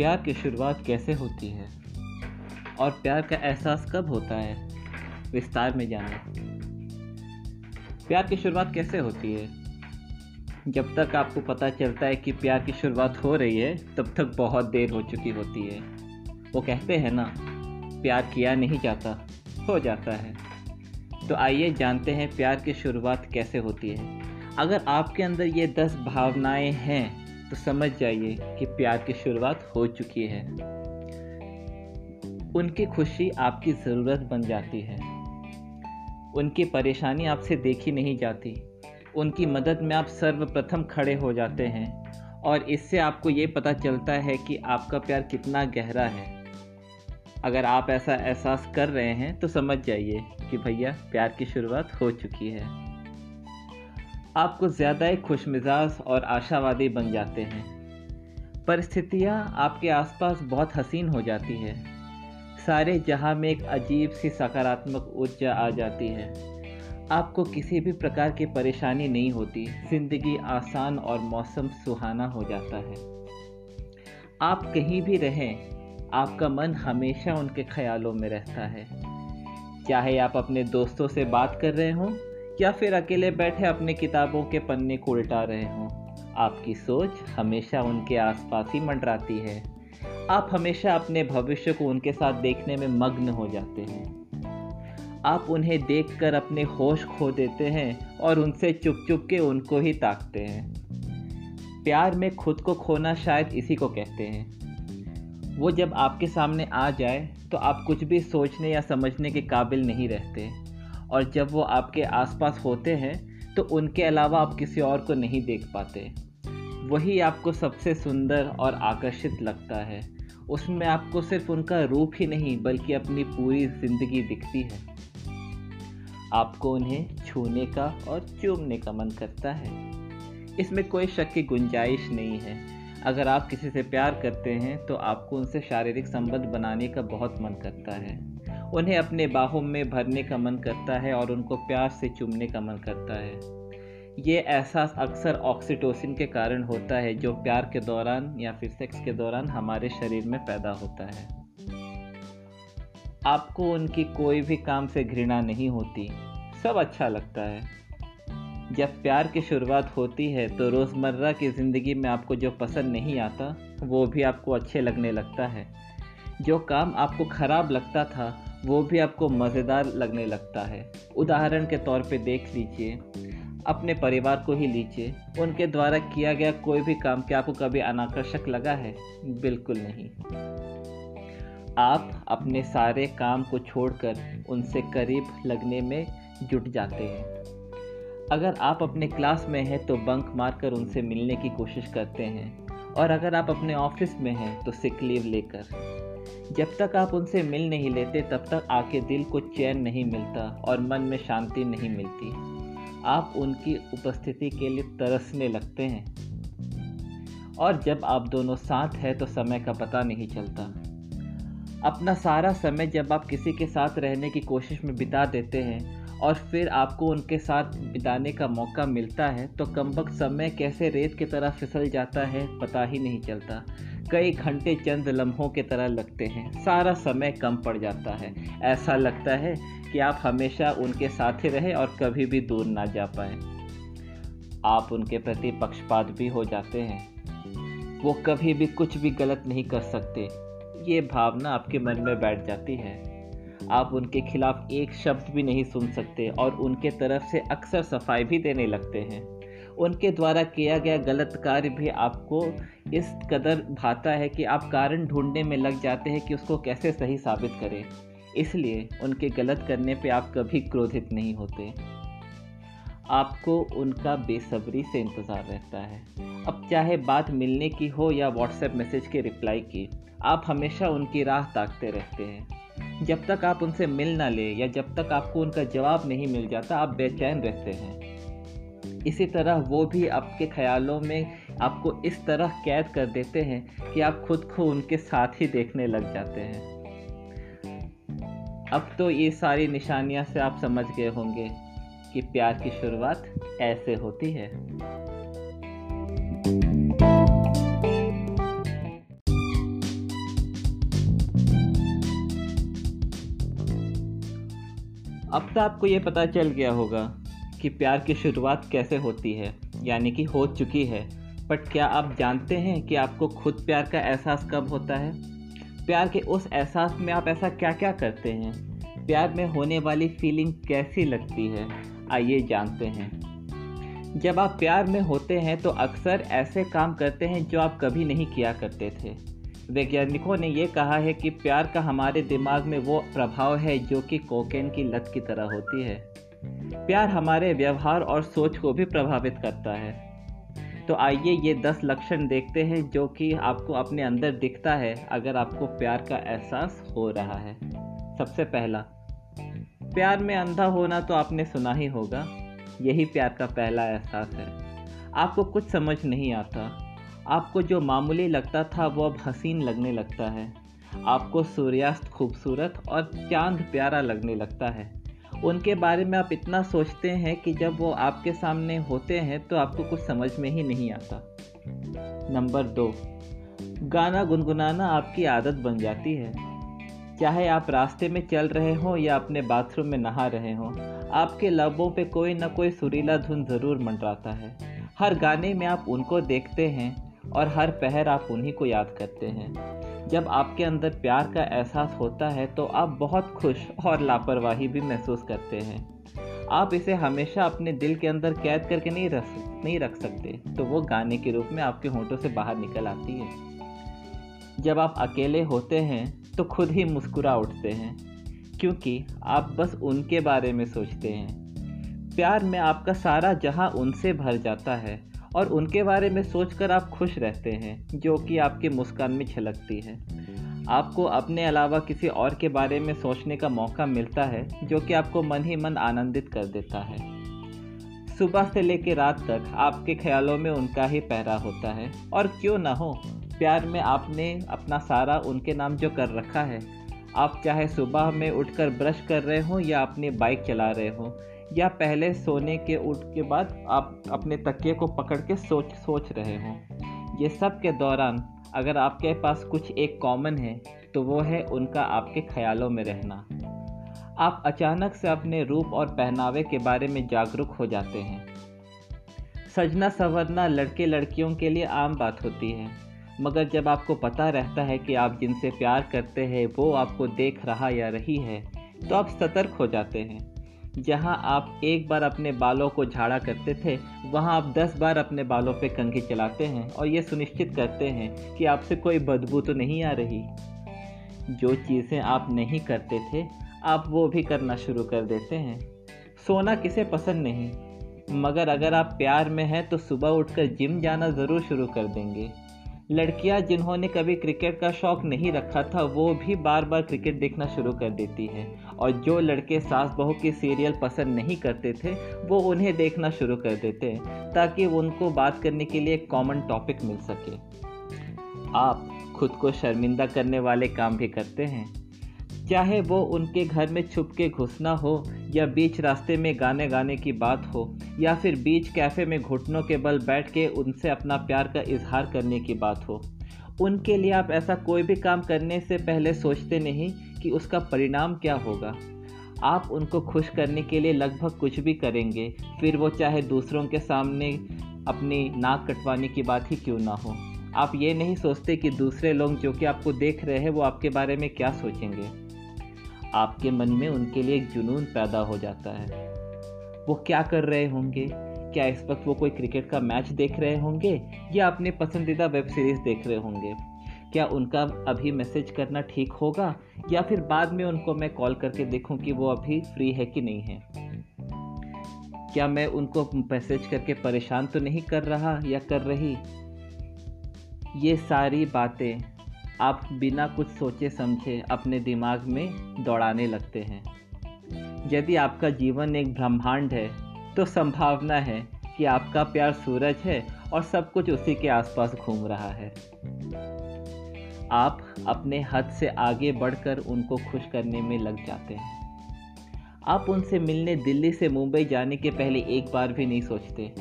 प्यार की शुरुआत कैसे होती है? और प्यार का एहसास कब होता है? विस्तार में जाने। प्यार की शुरुआत कैसे होती है? जब तक आपको पता चलता है कि प्यार की शुरुआत हो रही है, तब तक बहुत देर हो चुकी होती है। वो कहते हैं ना, प्यार किया नहीं जाता, हो जाता है। तो आइए जानते हैं प्यार की शुरुआत कैसे होती है। अगर आपके अंदर ये दस भावनाएँ हैं तो समझ जाइए कि प्यार की शुरुआत हो चुकी है। उनकी खुशी आपकी ज़रूरत बन जाती है। उनकी परेशानी आपसे देखी नहीं जाती। उनकी मदद में आप सर्वप्रथम खड़े हो जाते हैं और इससे आपको ये पता चलता है कि आपका प्यार कितना गहरा है। अगर आप ऐसा एहसास कर रहे हैं तो समझ जाइए कि भैया, प्यार की शुरुआत हो चुकी है। आपको ज़्यादा ही खुश मिजाज और आशावादी बन जाते हैं। परिस्थितियाँ आपके आसपास बहुत हसीन हो जाती है। सारे जहाँ में एक अजीब सी सकारात्मक ऊर्जा आ जाती है। आपको किसी भी प्रकार की परेशानी नहीं होती। ज़िंदगी आसान और मौसम सुहाना हो जाता है। आप कहीं भी रहें, आपका मन हमेशा उनके ख्यालों में रहता है। चाहे आप अपने दोस्तों से बात कर रहे हों या फिर अकेले बैठे अपने किताबों के पन्ने को उल्टा रहे हों? आपकी सोच हमेशा उनके आसपास ही मंडराती है। आप हमेशा अपने भविष्य को उनके साथ देखने में मग्न हो जाते हैं। आप उन्हें देखकर अपने होश खो देते हैं और उनसे चुप चुप के उनको ही ताकते हैं। प्यार में खुद को खोना शायद इसी को कहते हैं। वो जब आपके सामने आ जाए तो आप कुछ भी सोचने या समझने के काबिल नहीं रहते। और जब वो आपके आसपास होते हैं तो उनके अलावा आप किसी और को नहीं देख पाते। वही आपको सबसे सुंदर और आकर्षित लगता है। उसमें आपको सिर्फ़ उनका रूप ही नहीं, बल्कि अपनी पूरी ज़िंदगी दिखती है। आपको उन्हें छूने का और चूमने का मन करता है। इसमें कोई शक की गुंजाइश नहीं है। अगर आप किसी से प्यार करते हैं तो आपको उनसे शारीरिक संबंध बनाने का बहुत मन करता है। उन्हें अपने बाहों में भरने का मन करता है और उनको प्यार से चूमने का मन करता है। ये एहसास अक्सर ऑक्सीटोसिन के कारण होता है, जो प्यार के दौरान या फिर सेक्स के दौरान हमारे शरीर में पैदा होता है। आपको उनकी कोई भी काम से घृणा नहीं होती, सब अच्छा लगता है। जब प्यार की शुरुआत होती है तो रोज़मर्रा की ज़िंदगी में आपको जो पसंद नहीं आता, वो भी आपको अच्छे लगने लगता है। जो काम आपको ख़राब लगता था वो भी आपको मज़ेदार लगने लगता है। उदाहरण के तौर पे देख लीजिए। अपने परिवार को ही लीजिए। उनके द्वारा किया गया कोई भी काम क्या आपको कभी अनाकर्षक लगा है? बिल्कुल नहीं। आप अपने सारे काम को छोड़कर उनसे करीब लगने में जुट जाते हैं। अगर आप अपने क्लास में हैं तो बंक मारकर उनसे मिलने की कोशिश करते हैं। और अगर आप अपने ऑफ़िस में हैं तो सिक लीव लेकर। जब तक आप उनसे मिल नहीं लेते, तब तक आपके दिल को चैन नहीं मिलता और मन में शांति नहीं मिलती। आप उनकी उपस्थिति के लिए तरसने लगते हैं। और जब आप दोनों साथ हैं तो समय का पता नहीं चलता। अपना सारा समय जब आप किसी के साथ रहने की कोशिश में बिता देते हैं और फिर आपको उनके साथ बिताने का मौका मिलता है तो कम वक्त समय कैसे रेत की तरह फिसल जाता है, पता ही नहीं चलता। कई घंटे चंद लम्हों के तरह लगते हैं, सारा समय कम पड़ जाता है। ऐसा लगता है कि आप हमेशा उनके साथ ही रहें और कभी भी दूर ना जा पाए। आप उनके प्रति पक्षपात भी हो जाते हैं। वो कभी भी कुछ भी गलत नहीं कर सकते। ये भावना आपके मन में बैठ जाती है। आप उनके खिलाफ एक शब्द भी नहीं सुन सकते और उनके तरफ़ से अक्सर सफ़ाई भी देने लगते हैं। उनके द्वारा किया गया गलत कार्य भी आपको इस कदर भाता है कि आप कारण ढूँढने में लग जाते हैं कि उसको कैसे सही साबित करें। इसलिए उनके गलत करने पे आप कभी क्रोधित नहीं होते। आपको उनका बेसब्री से इंतज़ार रहता है। अब चाहे बात मिलने की हो या व्हाट्सएप मैसेज के रिप्लाई की, आप हमेशा उनकी राह ताकते रहते हैं। जब तक आप उनसे मिल ना ले या जब तक आपको उनका जवाब नहीं मिल जाता, आप बेचैन रहते हैं। इसी तरह वो भी आपके ख्यालों में आपको इस तरह कैद कर देते हैं कि आप खुद को उनके साथ ही देखने लग जाते हैं। अब तो ये सारी निशानियाँ से आप समझ गए होंगे कि प्यार की शुरुआत ऐसे होती है। अब तो आपको ये पता चल गया होगा कि प्यार की शुरुआत कैसे होती है, यानी कि हो चुकी है। बट क्या आप जानते हैं कि आपको खुद प्यार का एहसास कब होता है? प्यार के उस एहसास में आप ऐसा क्या क्या करते हैं? प्यार में होने वाली फीलिंग कैसी लगती है? आइए जानते हैं। जब आप प्यार में होते हैं तो अक्सर ऐसे काम करते हैं जो आप कभी नहीं किया करते थे। वैज्ञानिकों ने यह कहा है कि प्यार का हमारे दिमाग में वो प्रभाव है जो कि कोकेन की लत की तरह होती है। प्यार हमारे व्यवहार और सोच को भी प्रभावित करता है। तो आइए ये दस लक्षण देखते हैं जो कि आपको अपने अंदर दिखता है अगर आपको प्यार का एहसास हो रहा है। सबसे पहला, प्यार में अंधा होना तो आपने सुना ही होगा, यही प्यार का पहला एहसास है। आपको कुछ समझ नहीं आता आपको जो मामूली लगता था, वो अब हसीन लगने लगता है। आपको सूर्यास्त खूबसूरत और चाँद प्यारा लगने लगता है। उनके बारे में आप इतना सोचते हैं कि जब वो आपके सामने होते हैं तो आपको कुछ समझ में ही नहीं आता। नंबर दो, गाना गुनगुनाना आपकी आदत बन जाती है। चाहे आप रास्ते में चल रहे हों या अपने बाथरूम में नहा रहे हों, आपके लबों पे कोई ना कोई सुरीला धुन ज़रूर मंडराता है। हर गाने में आप उनको देखते हैं और हर पहर आप उन्हीं को याद करते हैं। जब आपके अंदर प्यार का एहसास होता है तो आप बहुत खुश और लापरवाही भी महसूस करते हैं। आप इसे हमेशा अपने दिल के अंदर कैद करके नहीं रख नहीं रख सकते तो वो गाने के रूप में आपके होंठों से बाहर निकल आती है। जब आप अकेले होते हैं तो खुद ही मुस्कुरा उठते हैं, क्योंकि आप बस उनके बारे में सोचते हैं। प्यार में आपका सारा जहाँ उनसे भर जाता है और उनके बारे में सोचकर आप खुश रहते हैं, जो कि आपके मुस्कान में छलकती है। आपको अपने अलावा किसी और के बारे में सोचने का मौका मिलता है, जो कि आपको मन ही मन आनंदित कर देता है। सुबह से लेकर रात तक आपके ख्यालों में उनका ही पहरा होता है। और क्यों ना हो, प्यार में आपने अपना सारा उनके नाम जो कर रखा है, आप चाहे सुबह में उठकर ब्रश कर रहे हो या अपनी बाइक चला रहे हो या पहले सोने के उठ के बाद आप अपने तकिए को पकड़ के सोच सोच रहे हों। ये सब के दौरान अगर आपके पास कुछ एक कॉमन है तो वो है उनका आपके ख्यालों में रहना। आप अचानक से अपने रूप और पहनावे के बारे में जागरूक हो जाते हैं। सजना संवरना लड़के लड़कियों के लिए आम बात होती है, मगर जब आपको पता रहता है कि आप जिनसे प्यार करते हैं, वो आपको देख रहा या रही है तो आप सतर्क हो जाते हैं। जहाँ आप एक बार अपने बालों को झाड़ा करते थे, वहाँ आप दस बार अपने बालों पे कंघी चलाते हैं और ये सुनिश्चित करते हैं कि आपसे कोई बदबू तो नहीं आ रही। जो चीज़ें आप नहीं करते थे, आप वो भी करना शुरू कर देते हैं। सोना किसे पसंद नहीं, मगर अगर आप प्यार में हैं तो सुबह उठकर जिम जाना ज़रूर शुरू कर देंगे। लड़कियाँ जिन्होंने कभी क्रिकेट का शौक नहीं रखा था, वो भी बार बार क्रिकेट देखना शुरू कर देती है। और जो लड़के सास बहू की सीरियल पसंद नहीं करते थे, वो उन्हें देखना शुरू कर देते हैं, ताकि उनको बात करने के लिए कॉमन टॉपिक मिल सके। आप खुद को शर्मिंदा करने वाले काम भी करते हैं। चाहे वो उनके घर में छुप के घुसना हो या बीच रास्ते में गाने गाने की बात हो, या फिर बीच कैफ़े में घुटनों के बल बैठ के उनसे अपना प्यार का इजहार करने की बात हो। उनके लिए आप ऐसा कोई भी काम करने से पहले सोचते नहीं कि उसका परिणाम क्या होगा। आप उनको खुश करने के लिए लगभग कुछ भी करेंगे, फिर वो चाहे दूसरों के सामने अपनी नाक कटवाने की बात ही क्यों ना हो। आप ये नहीं सोचते कि दूसरे लोग जो कि आपको देख रहे हैं, वो आपके बारे में क्या सोचेंगे। आपके मन में उनके लिए एक जुनून पैदा हो जाता है। वो क्या कर रहे होंगे? क्या इस वक्त वो कोई क्रिकेट का मैच देख रहे होंगे? या अपने पसंदीदा वेब सीरीज़ देख रहे होंगे? क्या उनका अभी मैसेज करना ठीक होगा? या फिर बाद में उनको मैं कॉल करके देखूँ कि वो अभी फ्री है कि नहीं है? क्या मैं उनको मैसेज करके परेशान तो नहीं कर रहा या कर रही? ये सारी बातें आप बिना कुछ सोचे समझे अपने दिमाग में दौड़ाने लगते हैं। यदि आपका जीवन एक ब्रह्मांड है तो संभावना है कि आपका प्यार सूरज है और सब कुछ उसी के आसपास घूम रहा है। आप अपने हद से आगे बढ़कर उनको खुश करने में लग जाते हैं। आप उनसे मिलने दिल्ली से मुंबई जाने के पहले एक बार भी नहीं सोचते।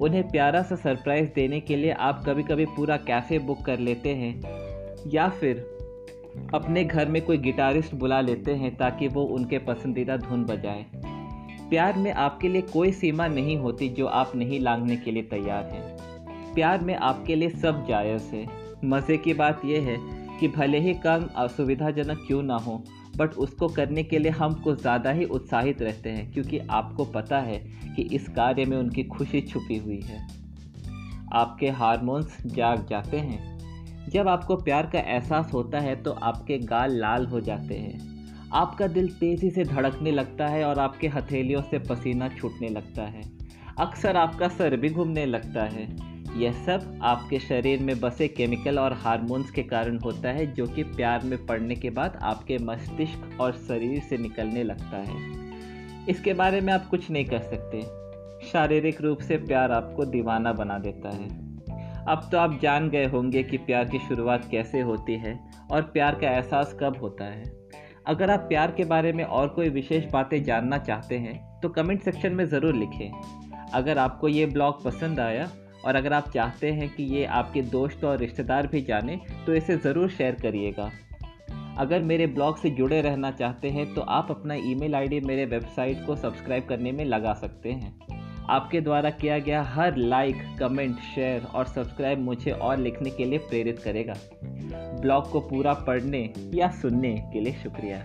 उन्हें प्यारा सा सरप्राइज़ देने के लिए आप कभी कभी पूरा कैफ़े बुक कर लेते हैं। या फिर अपने घर में कोई गिटारिस्ट बुला लेते हैं ताकि वो उनके पसंदीदा धुन बजाए। प्यार में आपके लिए कोई सीमा नहीं होती जो आप नहीं लांगने के लिए तैयार हैं। प्यार में आपके लिए सब जायज़ है। मज़े की बात यह है कि भले ही काम असुविधाजनक क्यों ना हो, बट उसको करने के लिए हम कुछ ज़्यादा ही उत्साहित रहते हैं क्योंकि आपको पता है कि इस कार्य में उनकी खुशी छुपी हुई है। आपके हार्मोन्स जाग जाते हैं। जब आपको प्यार का एहसास होता है तो आपके गाल लाल हो जाते हैं। आपका दिल तेज़ी से धड़कने लगता है और आपके हथेलियों से पसीना छूटने लगता है। अक्सर आपका सर भी घूमने लगता है। यह सब आपके शरीर में बसे केमिकल और हार्मोन्स के कारण होता है, जो कि प्यार में पड़ने के बाद आपके मस्तिष्क और शरीर से निकलने लगता है। इसके बारे में आप कुछ नहीं कर सकते। शारीरिक रूप से प्यार आपको दीवाना बना देता है। अब तो आप जान गए होंगे कि प्यार की शुरुआत कैसे होती है और प्यार का एहसास कब होता है। अगर आप प्यार के बारे में और कोई विशेष बातें जानना चाहते हैं तो कमेंट सेक्शन में ज़रूर लिखें। अगर आपको ये ब्लॉग पसंद आया और अगर आप चाहते हैं कि ये आपके दोस्त और रिश्तेदार भी जाने तो इसे ज़रूर शेयर करिएगा। अगर मेरे ब्लॉग से जुड़े रहना चाहते हैं तो आप अपना ईमेल आईडी मेरे वेबसाइट को सब्सक्राइब करने में लगा सकते हैं। आपके द्वारा किया गया हर लाइक कमेंट शेयर और सब्सक्राइब मुझे और लिखने के लिए प्रेरित करेगा। ब्लॉग को पूरा पढ़ने या सुनने के लिए शुक्रिया।